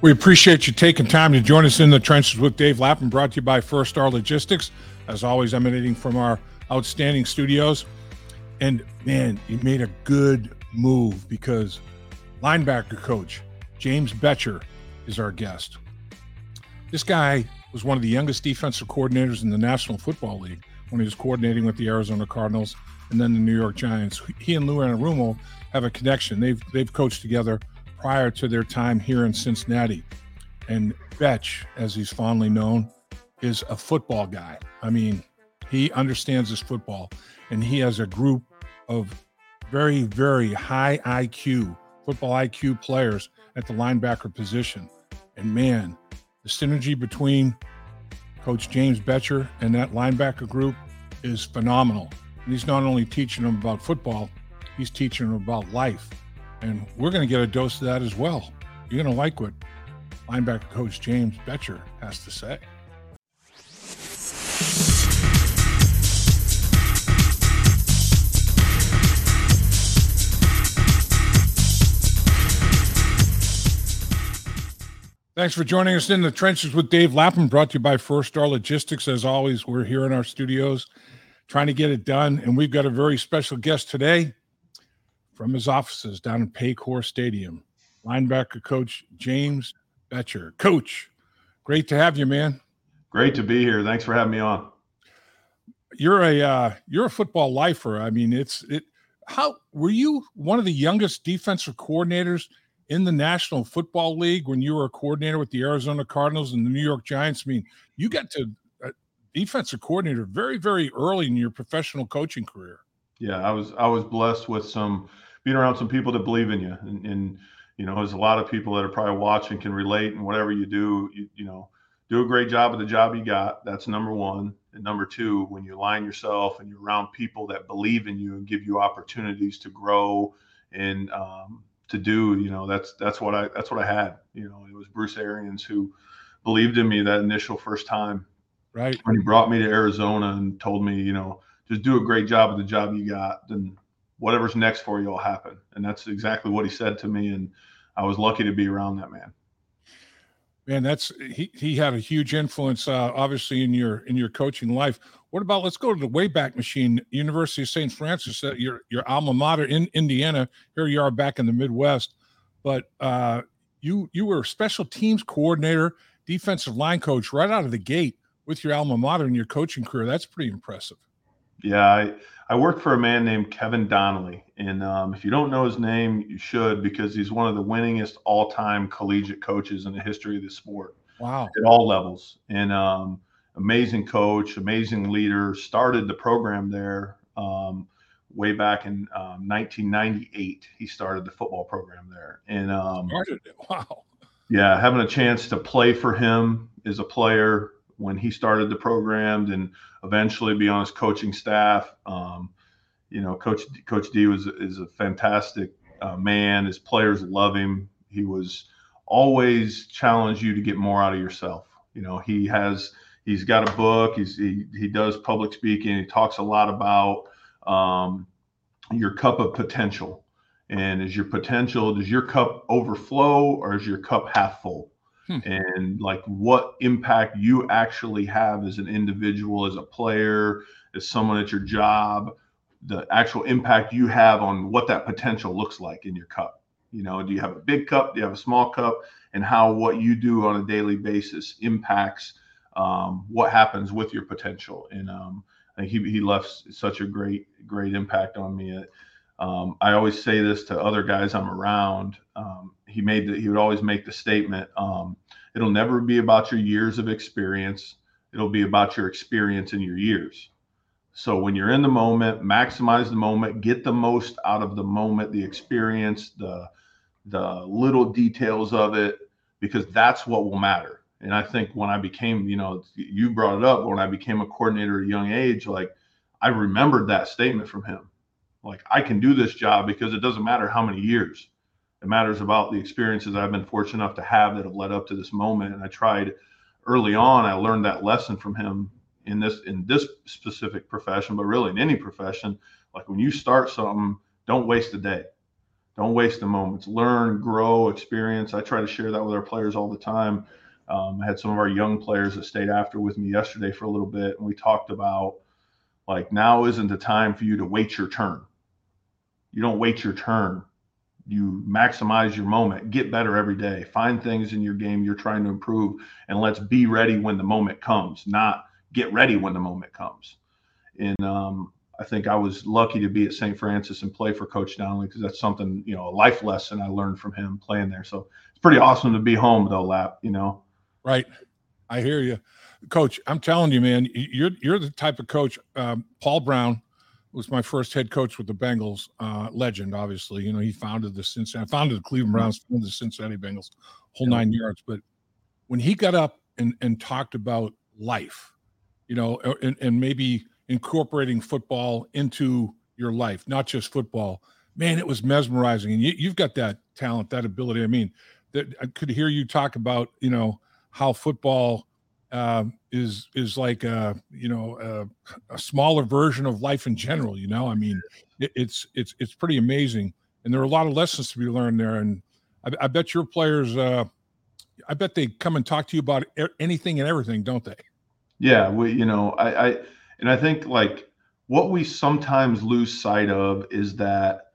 We appreciate you taking time to join us in the trenches with Dave Lapham, brought to you by First Star Logistics. As always, emanating from our outstanding studios. And man, you made a good move because linebacker coach James Bettcher is our guest. This guy was one of the youngest defensive coordinators in the National Football League when he was coordinating with the Arizona Cardinals and then the New York Giants. He and Lou Anarumo have a connection. They've they've coached together prior to their time here in Cincinnati. And Betch, as he's fondly known, is a football guy. I mean, he understands his football, and he has a group of very, very high IQ, football IQ players at the linebacker position. And man, the synergy between Coach James Bettcher and that linebacker group is phenomenal. And he's not only teaching them about football, he's teaching them about life. And we're going to get a dose of that as well. You're going to like what linebacker coach James Bettcher has to say. Thanks for joining us in the trenches with Dave Lapham, brought to you by First Star Logistics. As always, we're here in our studios trying to get it done, and we've got a very special guest today from his offices down in Paycor Stadium, linebacker coach James Bettcher. Coach, great to have you, man. Great to be here. Thanks for having me on. You're a uh, you're a football lifer. I mean, it's it. How were you one of the youngest defensive coordinators? in the National Football League when you were a coordinator with the Arizona Cardinals and the New York Giants. I mean, you got to a uh, defensive coordinator very, very early in your professional coaching career. Yeah, I was I was blessed with some being around some people that believe in you, and, and you know, there's a lot of people that are probably watching can relate, and whatever you do, you, you know, do a great job of the job you got. That's number one. And number two, when you align yourself and you're around people that believe in you and give you opportunities to grow and um, to do. You know, that's that's what I that's what I had. You know, it was Bruce Arians who believed in me that initial first time. Right. When he brought me to Arizona and told me, you know, just do a great job of the job you got, then whatever's next for you will happen. And that's exactly what he said to me. And I was lucky to be around that man. Man, that's he he had a huge influence, uh, obviously in your in your coaching life. What about let's go to the Wayback Machine, University of St. Francis, uh, your your alma mater in Indiana. Here you are back in the Midwest, but uh, you you were special teams coordinator, defensive line coach right out of the gate with your alma mater in your coaching career. That's pretty impressive. Yeah, I, I worked for a man named Kevin Donnelly, and um, if you don't know his name, you should because he's one of the winningest all-time collegiate coaches in the history of the sport. Wow! At all levels, and um, amazing coach, amazing leader. Started the program there um, way back in um, 1998. He started the football program there, and um, started it. Wow. Yeah, having a chance to play for him as a player when he started the program, and eventually be on his coaching staff. Um, you know, Coach Coach D was is a fantastic uh, man. His players love him. He was always challenge you to get more out of yourself. You know, he has he's got a book. He's he he does public speaking. He talks a lot about um, your cup of potential. And is your potential does your cup overflow or is your cup half full? Hmm. And like what impact you actually have as an individual, as a player, as someone at your job, the actual impact you have on what that potential looks like in your cup. You know, do you have a big cup? Do you have a small cup? And how what you do on a daily basis impacts um, what happens with your potential. And um, he, he left such a great, great impact on me. Um, I always say this to other guys I'm around. Um, he made the, he would always make the statement, um, it'll never be about your years of experience. It'll be about your experience in your years. So when you're in the moment, maximize the moment, get the most out of the moment, the experience, the the little details of it, because that's what will matter. And I think when I became, you know, you brought it up when I became a coordinator at a young age, like I remembered that statement from him. Like I can do this job because it doesn't matter how many years. It matters about the experiences I've been fortunate enough to have that have led up to this moment. And I tried early on, I learned that lesson from him in this in this specific profession, but really in any profession. Like when you start something, don't waste a day. Don't waste the moments. Learn, grow, experience. I try to share that with our players all the time. Um, I had some of our young players that stayed after with me yesterday for a little bit, and we talked about like now isn't the time for you to wait your turn. You don't wait your turn. You maximize your moment. Get better every day. Find things in your game you're trying to improve, and let's be ready when the moment comes. Not get ready when the moment comes. And um, I think I was lucky to be at St. Francis and play for Coach Donnelly because that's something you know a life lesson I learned from him playing there. So it's pretty awesome to be home though, Lap. You know. Right. I hear you, Coach. I'm telling you, man, you're you're the type of coach. Um, Paul Brown was my first head coach with the Bengals. Uh, legend, obviously. You know, he founded the Cincinnati, founded the Cleveland mm-hmm. Browns, founded the Cincinnati Bengals, whole nine yards. But when he got up and and talked about life, you know, and, and maybe incorporating football into your life, not just football, man, it was mesmerizing. And you, you've got that talent, that ability. I mean, that I could hear you talk about, you know how football uh, is is like a you know a, a, smaller version of life in general. You know, I mean, it, it's it's it's pretty amazing, and there are a lot of lessons to be learned there. And I, I bet your players, uh, I bet they come and talk to you about anything and everything, don't they? Yeah, we you know I, I and I think like what we sometimes lose sight of is that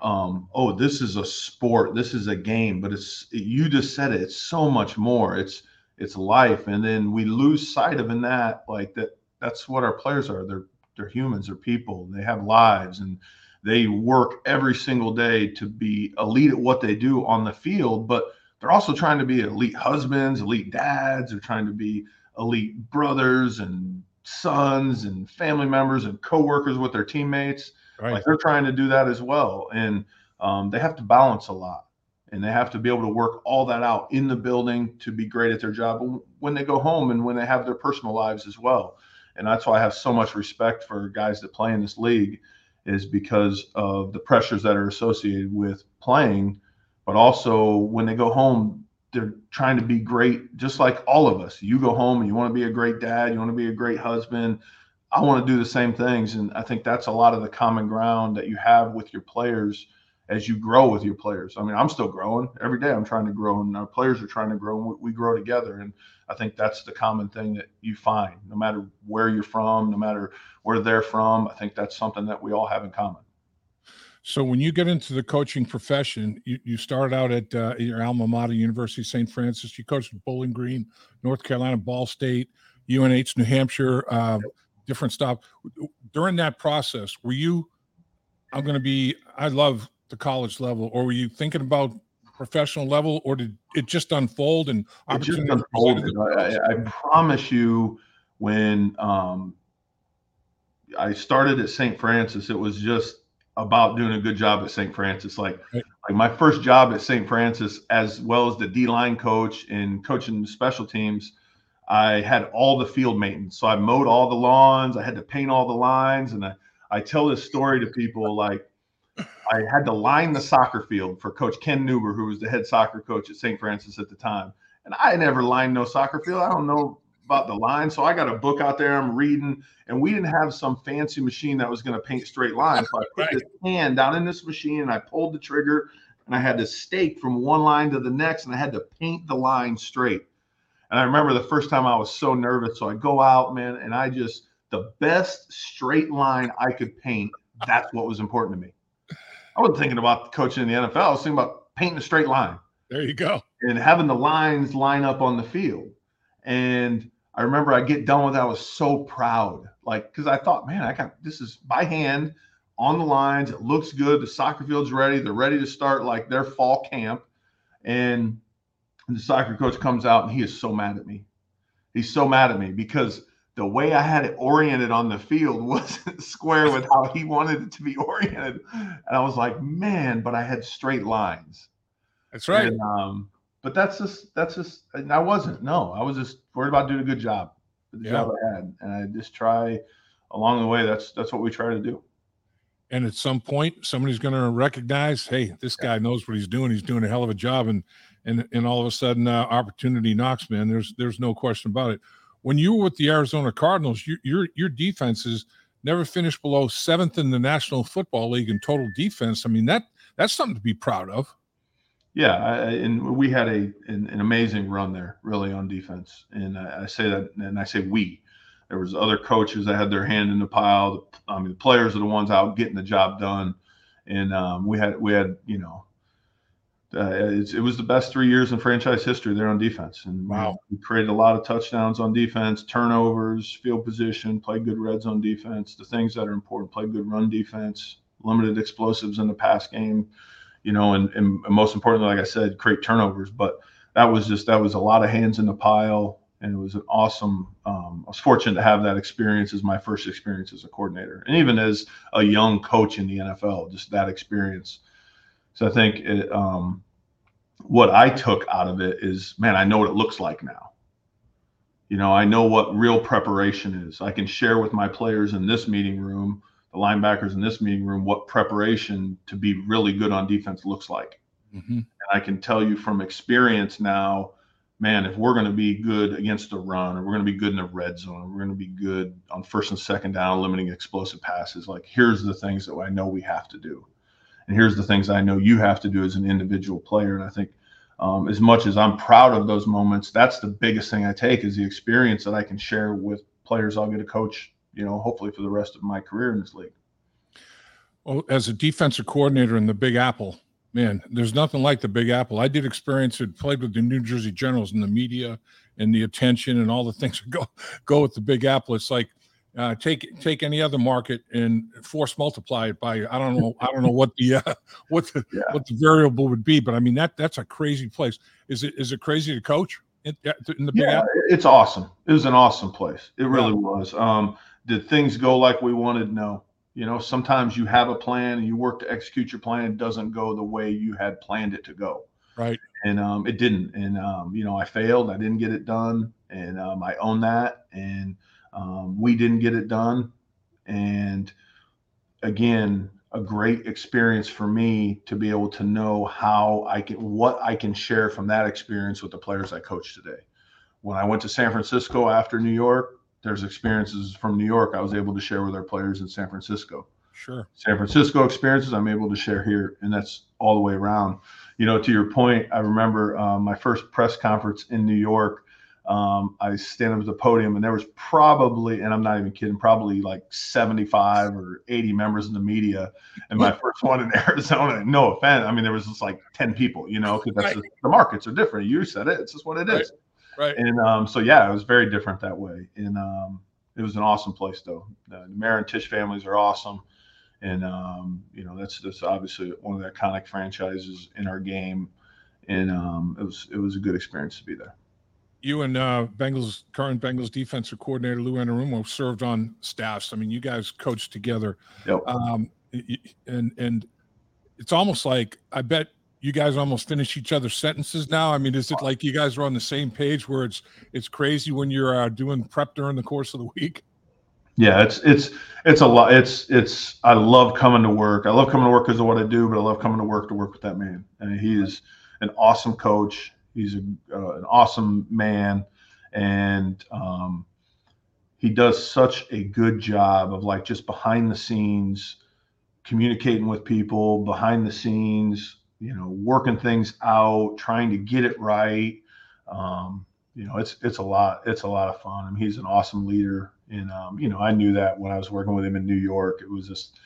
um, oh, this is a sport, this is a game, but it's you just said it. It's so much more. It's it's life and then we lose sight of in that like that that's what our players are. They're they're humans they're people they have lives and they work every single day to be elite at what they do on the field but they're also trying to be elite husbands elite dads they're trying to be elite brothers and sons and family members and co-workers with their teammates. Right. like they're trying to do that as well and um, they have to balance a lot and they have to be able to work all that out in the building to be great at their job when they go home and when they have their personal lives as well. And that's why i have so much respect for guys that play in this league is because of the pressures that are associated with playing but also when they go home they're trying to be great just like all of us. You go home and you want to be a great dad you want to be a great husband. I want to do the same things and i think that's a lot of the common ground that you have with your players as you grow with your players. I mean, I'm still growing every day. I'm trying to grow, and our players are trying to grow, and we grow together. And I think that's the common thing that you find, no matter where you're from, no matter where they're from. I think that's something that we all have in common. So, when you get into the coaching profession, you, you started out at uh, your alma mater, University of St. Francis. You coached at Bowling Green, North Carolina, Ball State, UNH, New Hampshire, uh, different stuff. During that process, were you? I'm going to be. I love the college level, or were you thinking about professional level, or did it just unfold and opportunity? Just unfolded. I, I, promise you, when um, I started at St. Francis, it was just about doing a good job at St. Francis. Like, right. like my first job at St. Francis, as well as the D line coach and coaching special teams, I had all the field maintenance. So I mowed all the lawns. I had to paint all the lines, and I, I tell this story to people like I had to line the soccer field for Coach Ken Newber, who was the head soccer coach at St. Francis at the time. And I never lined no soccer field. I don't know about the line. So I got a book out there, I'm reading, and we didn't have some fancy machine that was going to paint straight lines. So I put right. this hand down in this machine and I pulled the trigger and I had to stake from one line to the next and I had to paint the line straight. And I remember the first time I was so nervous. So I go out, man, and I just, the best straight line I could paint, that's what was important to me. I wasn't thinking about coaching in the NFL. I was thinking about painting a straight line. There you go. And having the lines line up on the field. And I remember I get done with that. I was so proud. Like, because I thought, man, I got this is by hand on the lines. It looks good. The soccer field's ready. They're ready to start like their fall camp. And the soccer coach comes out and he is so mad at me. He's so mad at me because the way I had it oriented on the field wasn't square with how he wanted it to be oriented. And I was like, man, but I had straight lines. That's right. And, um, but that's just that's just I wasn't. No, I was just worried about doing a good job. The yeah. job I had. And I just try along the way. That's that's what we try to do. And at some point, somebody's going to recognize, hey, this guy knows what he's doing. He's doing a hell of a job, and and and all of a sudden, uh, opportunity knocks, man. There's there's no question about it when you were with the Arizona Cardinals, you, your your defenses never finished below seventh in the National Football League in total defense. I mean that that's something to be proud of. Yeah, I, and we had a an, an, amazing run there, really on defense. And I, I, say that, and I say we. There was other coaches that had their hand in the pile. I mean, the players are the ones out getting the job done, and um, we had we had you know uh, it was the best three years in franchise history there on defense. And wow, we created a lot of touchdowns on defense, turnovers, field position, played good red zone defense, the things that are important, played good run defense, limited explosives in the pass game, you know, and, and most importantly, like I said, create turnovers. But that was just that was a lot of hands in the pile, and it was an awesome. Um, I was fortunate to have that experience as my first experience as a coordinator, and even as a young coach in the NFL, just that experience so I think it, um, what I took out of it is, man, I know what it looks like now. You know, I know what real preparation is. I can share with my players in this meeting room, the linebackers in this meeting room, what preparation to be really good on defense looks like. Mm-hmm. And I can tell you from experience now, man, if we're going to be good against the run, or we're going to be good in the red zone, or we're going to be good on first and second down, limiting explosive passes, like here's the things that I know we have to do and here's the things I know you have to do as an individual player. And I think um, as much as I'm proud of those moments, that's the biggest thing I take is the experience that I can share with players I'll get to coach, you know, hopefully for the rest of my career in this league. Well, as a defensive coordinator in the Big Apple, man, there's nothing like the Big Apple. I did experience it, played with the New Jersey Generals and the media and the attention and all the things that go go with the Big Apple. It's like uh, take take any other market and force multiply it by I don't know I don't know what the uh, what the yeah. what the variable would be, but I mean that that's a crazy place. Is it is it crazy to coach in, in the yeah, it's awesome. It was an awesome place. It really yeah. was. Um, did things go like we wanted? No. You know, sometimes you have a plan and you work to execute your plan. It doesn't go the way you had planned it to go. Right. And um, it didn't. And um, you know, I failed. I didn't get it done, and um, I own that. And um, we didn't get it done. And again, a great experience for me to be able to know how I can, what I can share from that experience with the players I coach today. When I went to San Francisco after New York, there's experiences from New York I was able to share with our players in San Francisco. Sure. San Francisco experiences I'm able to share here, and that's all the way around. You know, to your point, I remember uh, my first press conference in New York um, I stand up at the podium, and there was probably, and I'm not even kidding, probably like 75 or 80 members in the media. And my first one in Arizona, no offense, I mean there was just like 10 people, you know, because right. the markets are different. You said it; it's just what it is. Right. right. And um, so yeah, it was very different that way. And um, it was an awesome place, though. The Mara and Tisch families are awesome, and um, you know that's that's obviously one of the iconic franchises in our game. And um, it was it was a good experience to be there you and uh, Bengals current Bengals defensive coordinator Lou Anarumo served on staffs. I mean, you guys coached together. Yep. Um, and and it's almost like I bet you guys almost finish each other's sentences now. I mean, is it like you guys are on the same page where it's it's crazy when you're uh, doing prep during the course of the week? Yeah, it's it's it's a lot. It's it's I love coming to work. I love coming to work because of what I do, but I love coming to work to work with that man. And he is an awesome coach. He's a, uh, an awesome man, and um, he does such a good job of like just behind the scenes communicating with people, behind the scenes, you know, working things out, trying to get it right. Um, you know, it's it's a lot. It's a lot of fun. I mean, he's an awesome leader, and um, you know, I knew that when I was working with him in New York. It was just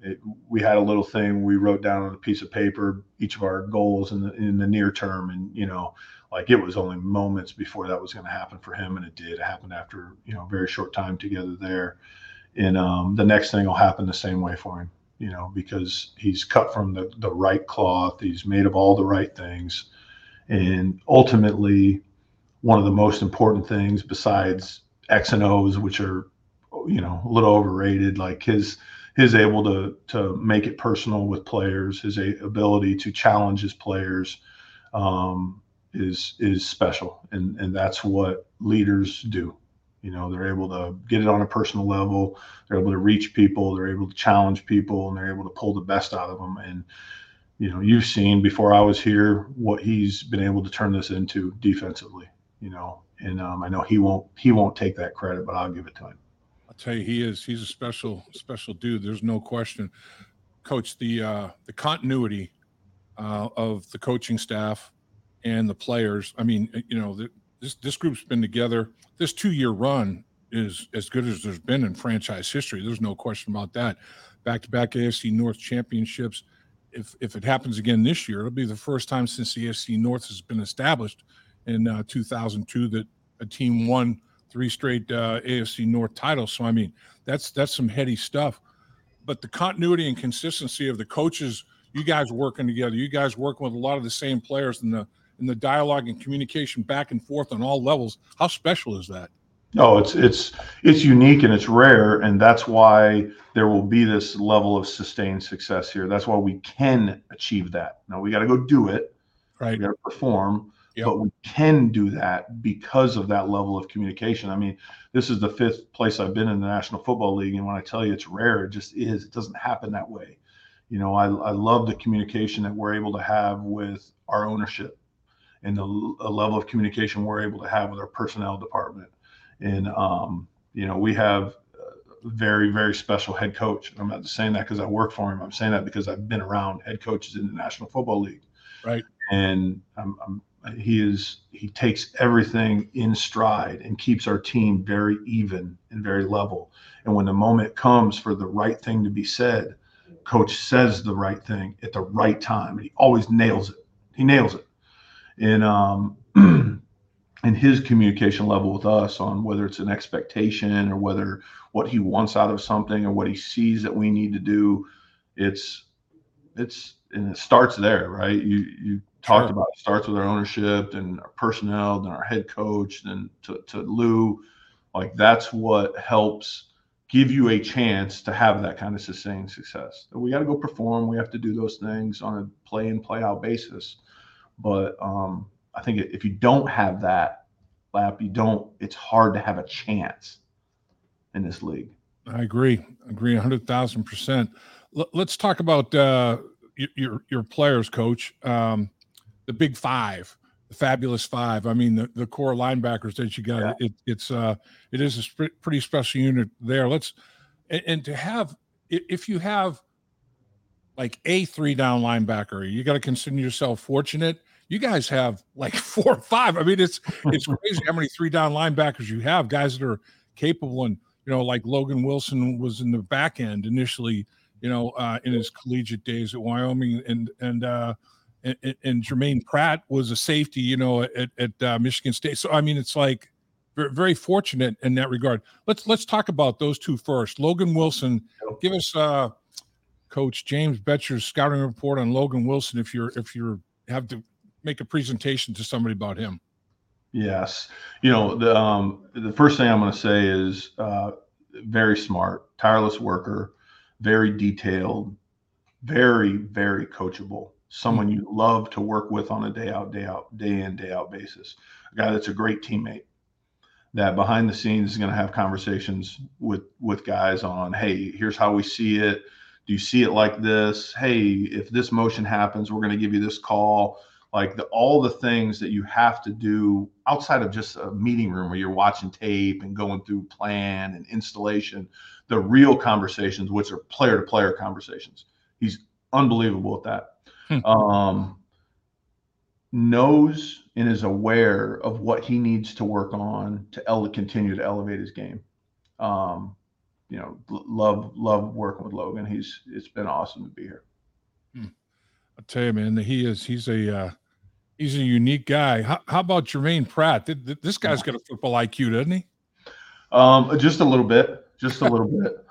it, we had a little thing we wrote down on a piece of paper each of our goals in the in the near term, and you know, like it was only moments before that was going to happen for him, and it did. It happened after you know a very short time together there, and um, the next thing will happen the same way for him, you know, because he's cut from the the right cloth. He's made of all the right things, and ultimately, one of the most important things besides X and O's, which are you know a little overrated, like his his able to to make it personal with players, his ability to challenge his players um, is is special, and and that's what leaders do. You know, they're able to get it on a personal level. They're able to reach people. They're able to challenge people, and they're able to pull the best out of them. And you know, you've seen before I was here what he's been able to turn this into defensively. You know, and um, I know he won't he won't take that credit, but I'll give it to him tell you, he is he's a special special dude. There's no question. coach, the uh, the continuity uh, of the coaching staff and the players. I mean, you know, the, this this group's been together. This two year run is as good as there's been in franchise history. There's no question about that. Back to back AFC North championships. If if it happens again this year, it'll be the first time since the AFC North has been established in uh, 2002 that a team won three straight uh, AFC North titles. So I mean, that's that's some heady stuff. But the continuity and consistency of the coaches, you guys working together, you guys working with a lot of the same players, and the and the dialogue and communication back and forth on all levels. How special is that? No, it's it's it's unique and it's rare, and that's why there will be this level of sustained success here. That's why we can achieve that. Now we got to go do it. Right. We got to perform, yep. but we can do that because of that level of communication. I mean, this is the fifth place I've been in the National Football League, and when I tell you it's rare, it just is. It doesn't happen that way. You know, I I love the communication that we're able to have with our ownership, and the level of communication we're able to have with our personnel department and um, you know we have a very very special head coach. I'm not saying that because I work for him. I'm saying that because I've been around head coaches in the National Football League. Right. And I'm, I'm, he is he takes everything in stride and keeps our team very even and very level. And when the moment comes for the right thing to be said, coach says the right thing at the right time, and he always nails it. He nails it. And um, and his communication level with us on whether it's an expectation or whether what he wants out of something or what he sees that we need to do it's it's and it starts there right you you talked sure. about it starts with our ownership and our personnel and our head coach and to, to lou like that's what helps give you a chance to have that kind of sustained success we got to go perform we have to do those things on a play in play out basis but um I think if you don't have that lap, you don't. It's hard to have a chance in this league. I agree. I agree, hundred thousand percent. Let's talk about uh, your your players, coach. Um, the big five, the fabulous five. I mean, the, the core linebackers that you got. Yeah. It, it's uh, it is a sp- pretty special unit there. Let's and, and to have if you have like a three down linebacker, you got to consider yourself fortunate you guys have like four or five. I mean, it's it's crazy how many three down linebackers you have, guys that are capable and you know, like Logan Wilson was in the back end initially, you know, uh, in his collegiate days at Wyoming, and and uh, and, and Germaine Pratt was a safety, you know, at at uh, Michigan State. So I mean, it's like very, fortunate in that regard. Let's let's talk about those two first. Logan Wilson, give us uh, Coach James Bettcher's scouting report on Logan Wilson. If you're if you're have to make a presentation to somebody about him? Yes, you know the um, the first thing I'm going to say is uh, very smart, tireless worker, very detailed, very very coachable. Someone mm-hmm. you love to work with on a day out, day out, day in, day out basis. A guy that's a great teammate. That behind the scenes is going to have conversations with with guys on, hey, here's how we see it. Do you see it like this? Hey, if this motion happens, we're going to give you this call like the, all the things that you have to do outside of just a meeting room where you're watching tape and going through plan and installation the real conversations which are player to player conversations he's unbelievable at that. Um, knows and is aware of what he needs to work on to ele- continue to elevate his game um, you know love love working with logan he's it's been awesome to be here hmm. I tell you, man, he is he's a uh, he's a unique guy. How, how about Germaine Pratt? This guy's got a football IQ, doesn't he? Um, just a little bit, just a little bit.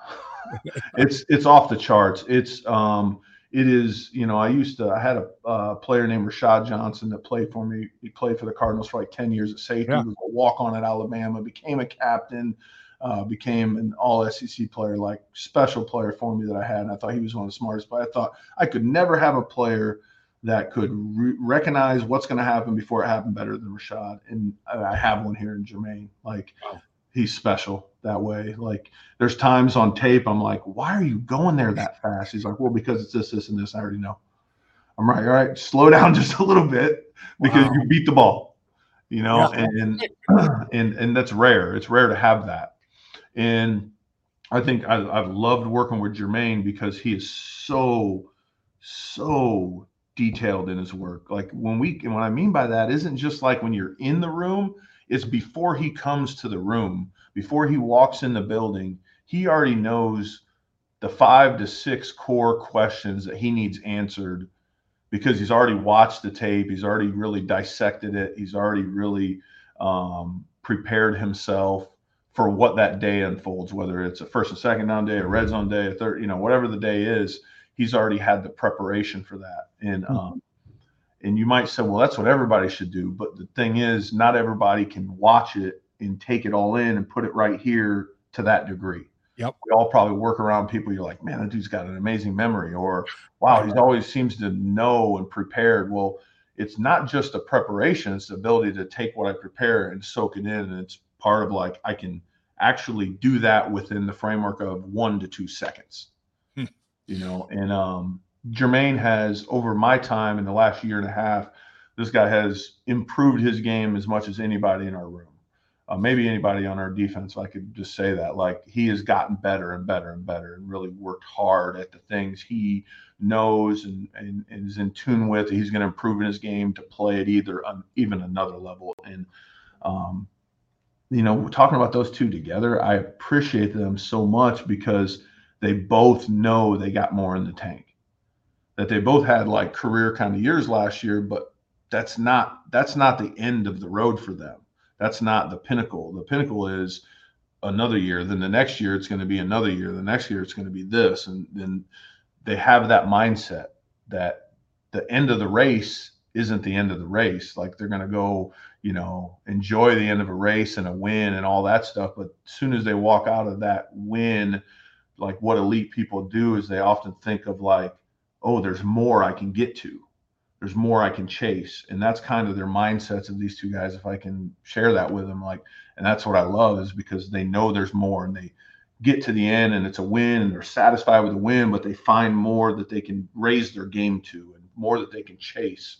it's it's off the charts. It's um, it is. You know, I used to. I had a uh, player named Rashad Johnson that played for me. He played for the Cardinals for like ten years at safety. Yeah. He was a walk on at Alabama. Became a captain. Uh, became an all SEC player, like special player for me that I had. And I thought he was one of the smartest, but I thought I could never have a player that could re- recognize what's going to happen before it happened better than Rashad. And I have one here in Germaine. Like wow. He's special that way. Like there's times on tape I'm like, why are you going there that fast? He's like, well, because it's this, this, and this. I already know. I'm right. All right, slow down just a little bit because wow. you beat the ball. You know, yeah. and and and that's rare. It's rare to have that. And I think I, I've loved working with Germaine because he is so, so detailed in his work. Like when we, and what I mean by that isn't just like when you're in the room, it's before he comes to the room, before he walks in the building, he already knows the five to six core questions that he needs answered because he's already watched the tape. He's already really dissected it. He's already really um, prepared himself for what that day unfolds, whether it's a first and second down day, a red zone day, a third, you know, whatever the day is, he's already had the preparation for that. And mm-hmm. um, and you might say, well, that's what everybody should do. But the thing is, not everybody can watch it and take it all in and put it right here to that degree. Yep. We all probably work around people. You're like, man, that dude's got an amazing memory, or wow, he's always seems to know and prepared. Well, it's not just a preparation; it's the ability to take what I prepare and soak it in. And it's part of like I can actually do that within the framework of one to two seconds. Hmm. You know, and um, Germaine has over my time in the last year and a half, this guy has improved his game as much as anybody in our room. Uh, maybe anybody on our defense, I could just say that. Like he has gotten better and better and better and really worked hard at the things he knows and, and, and is in tune with. He's going to improve in his game to play at either um, even another level. And um, you know, talking about those two together, I appreciate them so much because they both know they got more in the tank. That they both had like career kind of years last year, but that's not that's not the end of the road for them. That's not the pinnacle. The pinnacle is another year. Then the next year it's going to be another year. The next year it's going to be this, and then they have that mindset that the end of the race isn't the end of the race. Like they're going to go you know, enjoy the end of a race and a win and all that stuff. But as soon as they walk out of that win, like what elite people do is they often think of like, oh, there's more I can get to. There's more I can chase. And that's kind of their mindsets of these two guys. If I can share that with them, like, and that's what I love is because they know there's more and they get to the end and it's a win and they're satisfied with the win, but they find more that they can raise their game to and more that they can chase.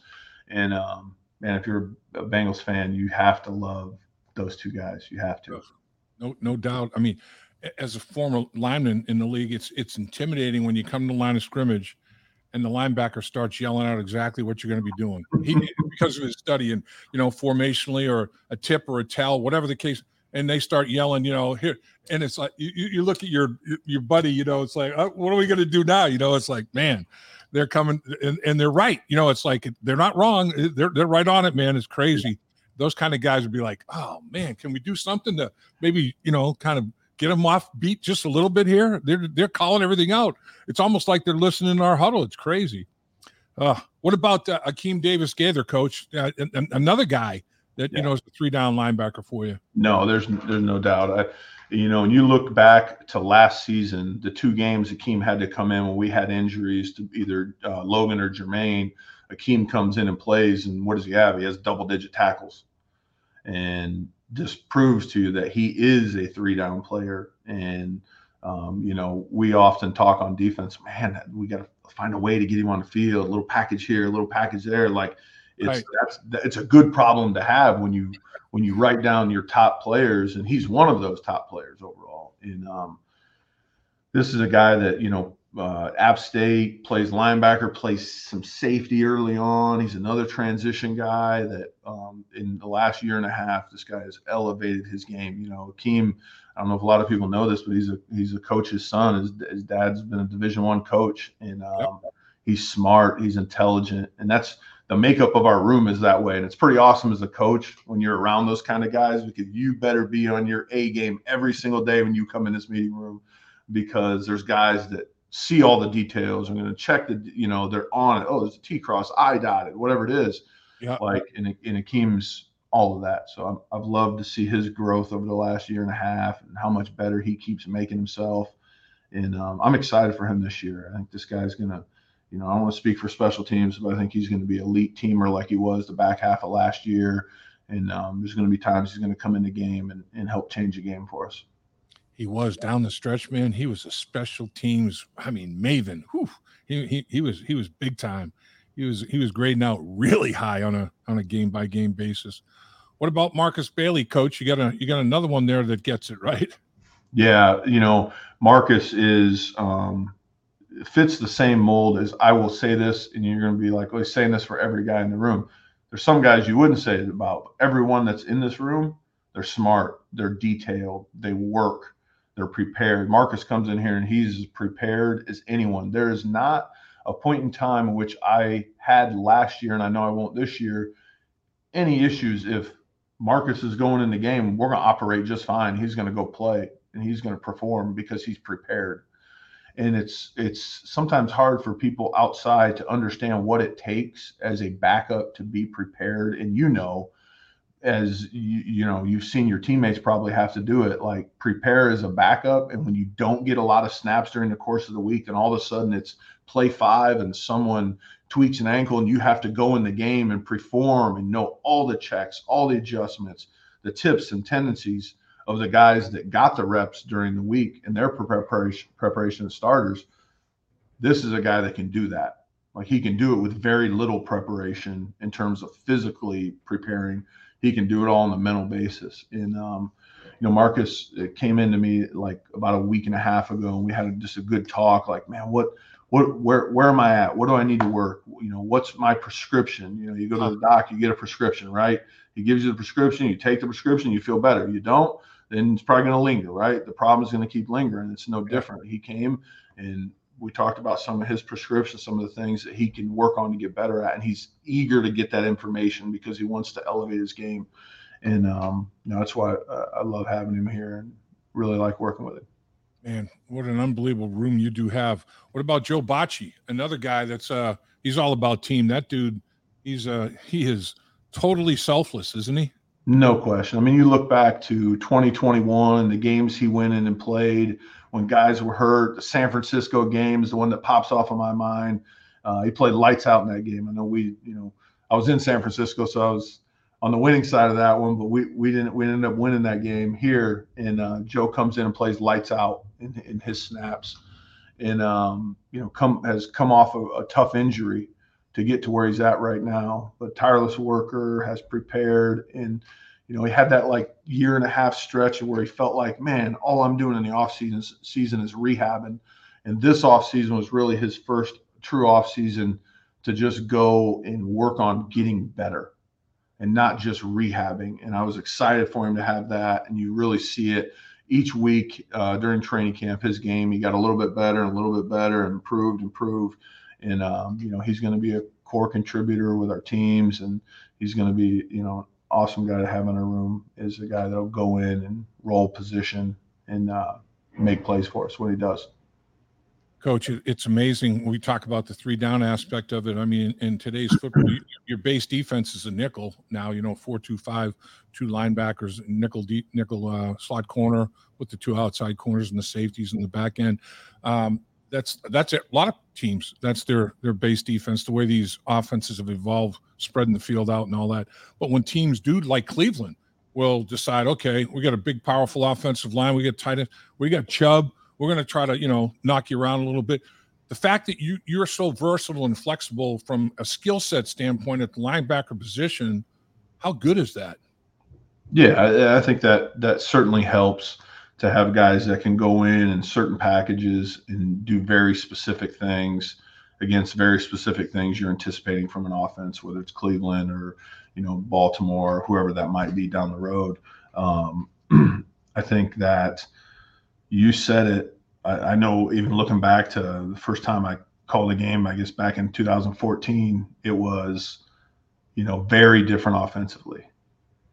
And um, man, if you're a Bengals fan, you have to love those two guys. You have to. No, no doubt. I mean, as a former lineman in the league, it's it's intimidating when you come to the line of scrimmage and the linebacker starts yelling out exactly what you're going to be doing he, because of his study and you know formationally or a tip or a tell whatever the case and they start yelling you know here and it's like you, you look at your your buddy you know it's like oh, what are we going to do now you know it's like man they're coming and, and they're right. You know, it's like they're not wrong. Eh, they're they're right on it, man. It's crazy. Those kind of guys would be like, oh man, can we do something to maybe you know kind of get them off beat just a little bit here? They're they're calling everything out. It's almost like they're listening to our huddle. It's crazy. Uh, what about uh, Akeem Davis Gaither, coach? Uh, another guy that yeah. you know is a three down linebacker for you. No, there's there's no doubt. I, you know, and you look back to last season, the two games Akeem had to come in when we had injuries to either uh, Logan or Germaine. Akeem comes in and plays, and what does he have? He has double digit tackles, and just proves to you that he is a three down player. And um, you know, we often talk on defense, man, we got to find a way to get him on the field, a little package here, a little package there. Like it's right. that's it's a good problem to have when you when you write down your top players, and he's one of those top players overall. And um, this is a guy that you know, uh, App State plays linebacker, plays some safety early on. He's another transition guy that um, in the last year and a half, this guy has elevated his game. You know, Akeem. I don't know if a lot of people know this, but he's a he's a coach's son. His, his dad's been a Division One coach, and um, yep. he's smart, he's intelligent, and that's the makeup of our room is that way. And it's pretty awesome as a coach when you're around those kind of guys because you better be on your A game every single day when you come in this meeting room because there's guys that see all the details. I'm going to check the, you know, they're on it. Oh, there's a T cross, I dotted, whatever it is. Yeah. Like in, in Akeem's all of that. So i have loved to see his growth over the last year and a half and how much better he keeps making himself. And um, I'm excited for him this year. I think this guy's going to, you know, I don't want to speak for special teams, but I think he's going to be elite teamer like he was the back half of last year. And um, there's going to be times he's going to come in the game and, and help change the game for us. He was down the stretch, man. He was a special teams. I mean, maven. Whew. He, he he was he was big time. He was he was grading out really high on a on a game by game basis. What about Markus Bailey, coach? You got a you got another one there that gets it right. Yeah, you know, Markus is um, fits the same mold as I will say this, and you're going to be like, well, he's saying this for every guy in the room. There's some guys you wouldn't say it about. Everyone that's in this room, they're smart, they're detailed, they work, they're prepared. Markus comes in here and he's as prepared as anyone. There is not a point in time which I had last year, and I know I won't this year, any issues if Markus is going in the game, we're going to operate just fine. He's going to go play and he's going to perform because he's prepared. And it's it's sometimes hard for people outside to understand what it takes as a backup to be prepared. And you know, as you, you know, you've seen your teammates probably have to do it. Like prepare as a backup, and when you don't get a lot of snaps during the course of the week, and all of a sudden it's play five, and someone tweaks an ankle, and you have to go in the game and perform and know all the checks, all the adjustments, the tips and tendencies of the guys that got the reps during the week and their preparation preparation of starters. This is a guy that can do that. Like he can do it with very little preparation in terms of physically preparing. He can do it all on a mental basis. And um, you know, Markus came into me like about a week and a half ago, and we had just a good talk. Like, man, what, what, where, where am I at? What do I need to work? You know, what's my prescription? You know, you go to the doc, you get a prescription, right? He gives you the prescription, you take the prescription, you feel better. You don't, then it's probably going to linger, right? The problem is going to keep lingering. It's no different. He came and we talked about some of his prescriptions, some of the things that he can work on to get better at, and he's eager to get that information because he wants to elevate his game. And um, you know, that's why I, I love having him here and really like working with him. Man, what an unbelievable room you do have. What about Joe Bachie, another guy that's uh he's all about team. That dude, he's uh he is totally selfless, isn't he? No question. I mean, you look back to 2021, and the games he went in and played when guys were hurt. The San Francisco game is the one that pops off of my mind. Uh, he played lights out in that game. I know we, you know, I was in San Francisco, so I was on the winning side of that one, but we we didn't we ended up winning that game here. And uh, Joe comes in and plays lights out in, in his snaps, and um, you know, come has come off of a tough injury to get to where he's at right now. But tireless worker has prepared and you know, he had that like year and a half stretch where he felt like, man, all I'm doing in the off season season is rehabbing. And this off season was really his first true off season to just go and work on getting better and not just rehabbing. And I was excited for him to have that. And you really see it each week uh, during training camp. His game, he got a little bit better and a little bit better, improved, improved and um, you know he's going to be a core contributor with our teams, and he's going to be you know awesome guy to have in our room. Is a guy that'll go in and roll position and uh, make plays for us when he does. Coach, it's amazing. We talk about the three down aspect of it. I mean, in today's football, your base defense is a nickel now. You know, four two five, two linebackers, nickel deep, nickel uh, slot corner with the two outside corners and the safeties in the back end. Um, that's that's it. A lot of teams that's their their base defense. The way these offenses have evolved, spreading the field out and all that. But when teams do like Cleveland, will decide, okay, we got a big, powerful offensive line. We got tight end. We got Chubb. We're going to try to you know knock you around a little bit. The fact that you you're so versatile and flexible from a skill set standpoint at the linebacker position, how good is that? Yeah, I, I think that that certainly helps to have guys that can go in in certain packages and do very specific things against very specific things you're anticipating from an offense, whether it's Cleveland or you know Baltimore, or whoever that might be down the road. Um, I think that you said it. I, I, know even looking back to the first time I called a game, I guess back in 2014, it was you know very different offensively.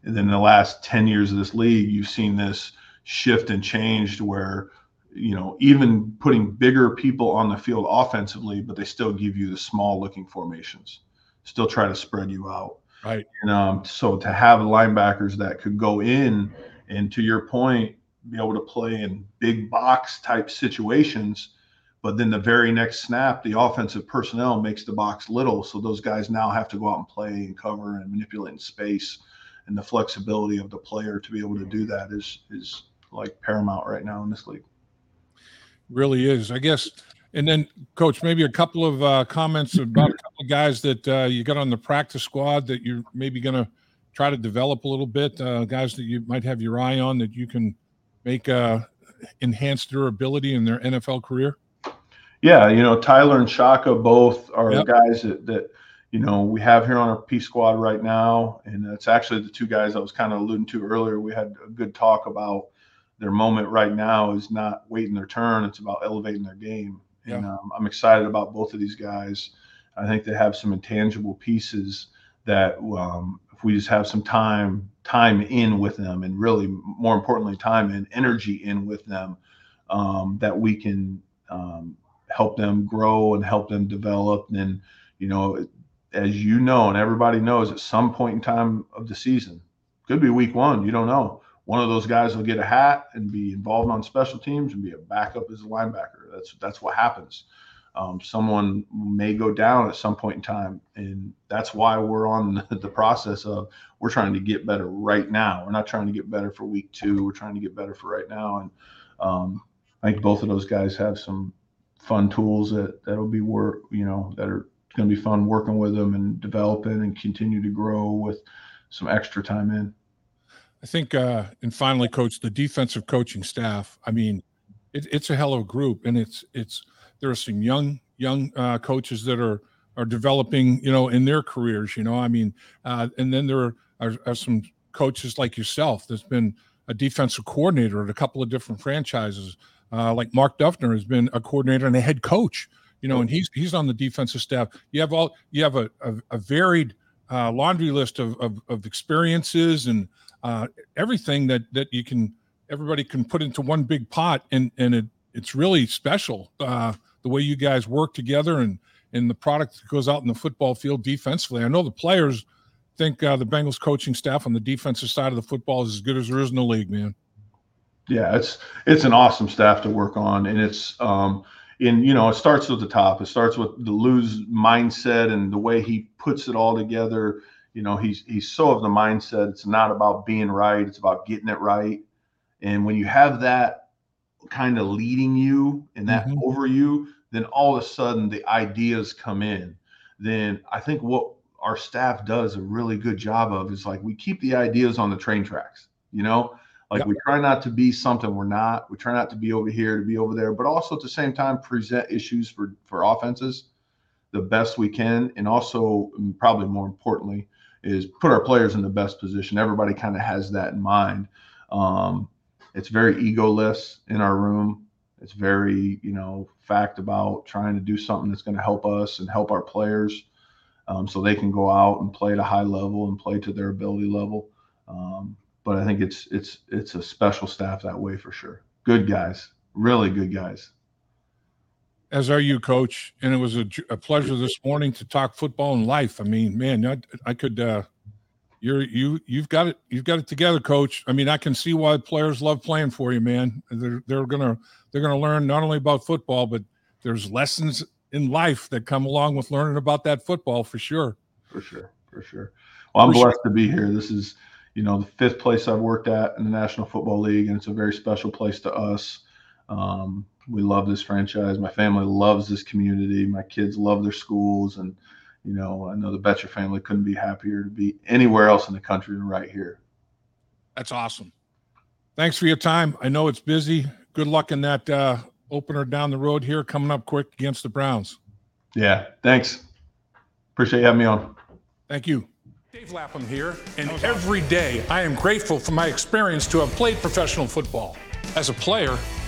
And then the last 10 years of this league, you've seen this shift and changed where you know even putting bigger people on the field offensively but they still give you the small looking formations still try to spread you out. Right. And um, so to have linebackers that could go in and to your point be able to play in big box type situations but then the very next snap the offensive personnel makes the box little. So those guys now have to go out and play and cover and manipulate in space and the flexibility of the player to be able to do that is is like paramount right now in this league. Really is, I guess. And then, coach, maybe a couple of uh, comments about a couple of guys that uh, you got on the practice squad that you're maybe going to try to develop a little bit. Uh, guys that you might have your eye on that you can make uh, enhanced their ability in their NFL career? Yeah, you know, Tyler and Shaka both are yep. guys that, that you know we have here on our P squad right now, and it's actually the two guys I was kind of alluding to earlier. We had a good talk about their moment right now is not waiting their turn; it's about elevating their game. Yeah. And um, I'm excited about both of these guys. I think they have some intangible pieces that um, if we just have some time time in with them and really more importantly time and energy in with them um, that we can um, help them grow and help them develop And you know as you know and everybody knows at some point in time of the season could be week one you don't know one of those guys will get a hat and be involved on special teams and be a backup as a linebacker. That's that's what happens. Um, someone may go down at some point in time and that's why we're on the process of we're trying to get better right now. We're not trying to get better for week two. We're trying to get better for right now. And um, i think both of those guys have some fun tools that that'll be work you know that are going to be fun working with them and developing and continue to grow with some extra time in i think uh and finally coach the defensive coaching staff i mean it, it's a hell of a group and it's it's there are some young young uh, coaches that are are developing, you know, in their careers. You know, I mean, uh, and then there are, are, some coaches like yourself that's been a defensive coordinator at a couple of different franchises. Uh, like Mark Duffner has been a coordinator and a head coach. You know, and he's he's on the defensive staff. You have all you have a a, a varied uh, laundry list of, of, of experiences and uh, everything that that you can everybody can put into one big pot, and and it it's really special uh, the way you guys work together and and the product that goes out in the football field defensively. I know the players think uh, the Bengals coaching staff on the defensive side of the football is as good as there is in the league, man. Yeah, it's it's an awesome staff to work on, and it's um, in you know it starts at the top. It starts with the Lou's mindset and the way he puts it all together. You know, he's he's so of the mindset. It's not about being right; it's about getting it right. And when you have that kind of leading you and that mm-hmm. over you, then all of a sudden the ideas come in. Then I think what our staff does a really good job of is like we keep the ideas on the train tracks, you know, like yep. we try not to be something we're not. We try not to be over here to be over there, but also at the same time present issues for for offenses the best we can, and also probably more importantly is put our players in the best position. Everybody kind of has that in mind. Um, it's very egoless in our room. It's very, you know, fact about trying to do something that's going to help us and help our players um, so they can go out and play at a high level and play to their ability level. Um, but I think it's it's it's a special staff that way for sure. Good guys, really good guys. As are you, Coach. And it was a, a pleasure this morning to talk football and life. I mean, man, I, I could uh, you're you you've got it you've got it together coach i mean i can see why players love playing for you man they're, they're gonna they're gonna learn not only about football but there's lessons in life that come along with learning about that football for sure for sure for sure well i'm for blessed sure. to be here this is you know the fifth place i've worked at in the national football league and it's a very special place to us um, we love this franchise my family loves this community my kids love their schools and you know, I know the Bettcher family couldn't be happier to be anywhere else in the country than right here. That's awesome. Thanks for your time. I know it's busy. Good luck in that uh, opener down the road here coming up quick against the Browns. Yeah, thanks. Appreciate you having me on. Thank you. Dave Lapham here, and every day I am grateful for my experience to have played professional football. As a player,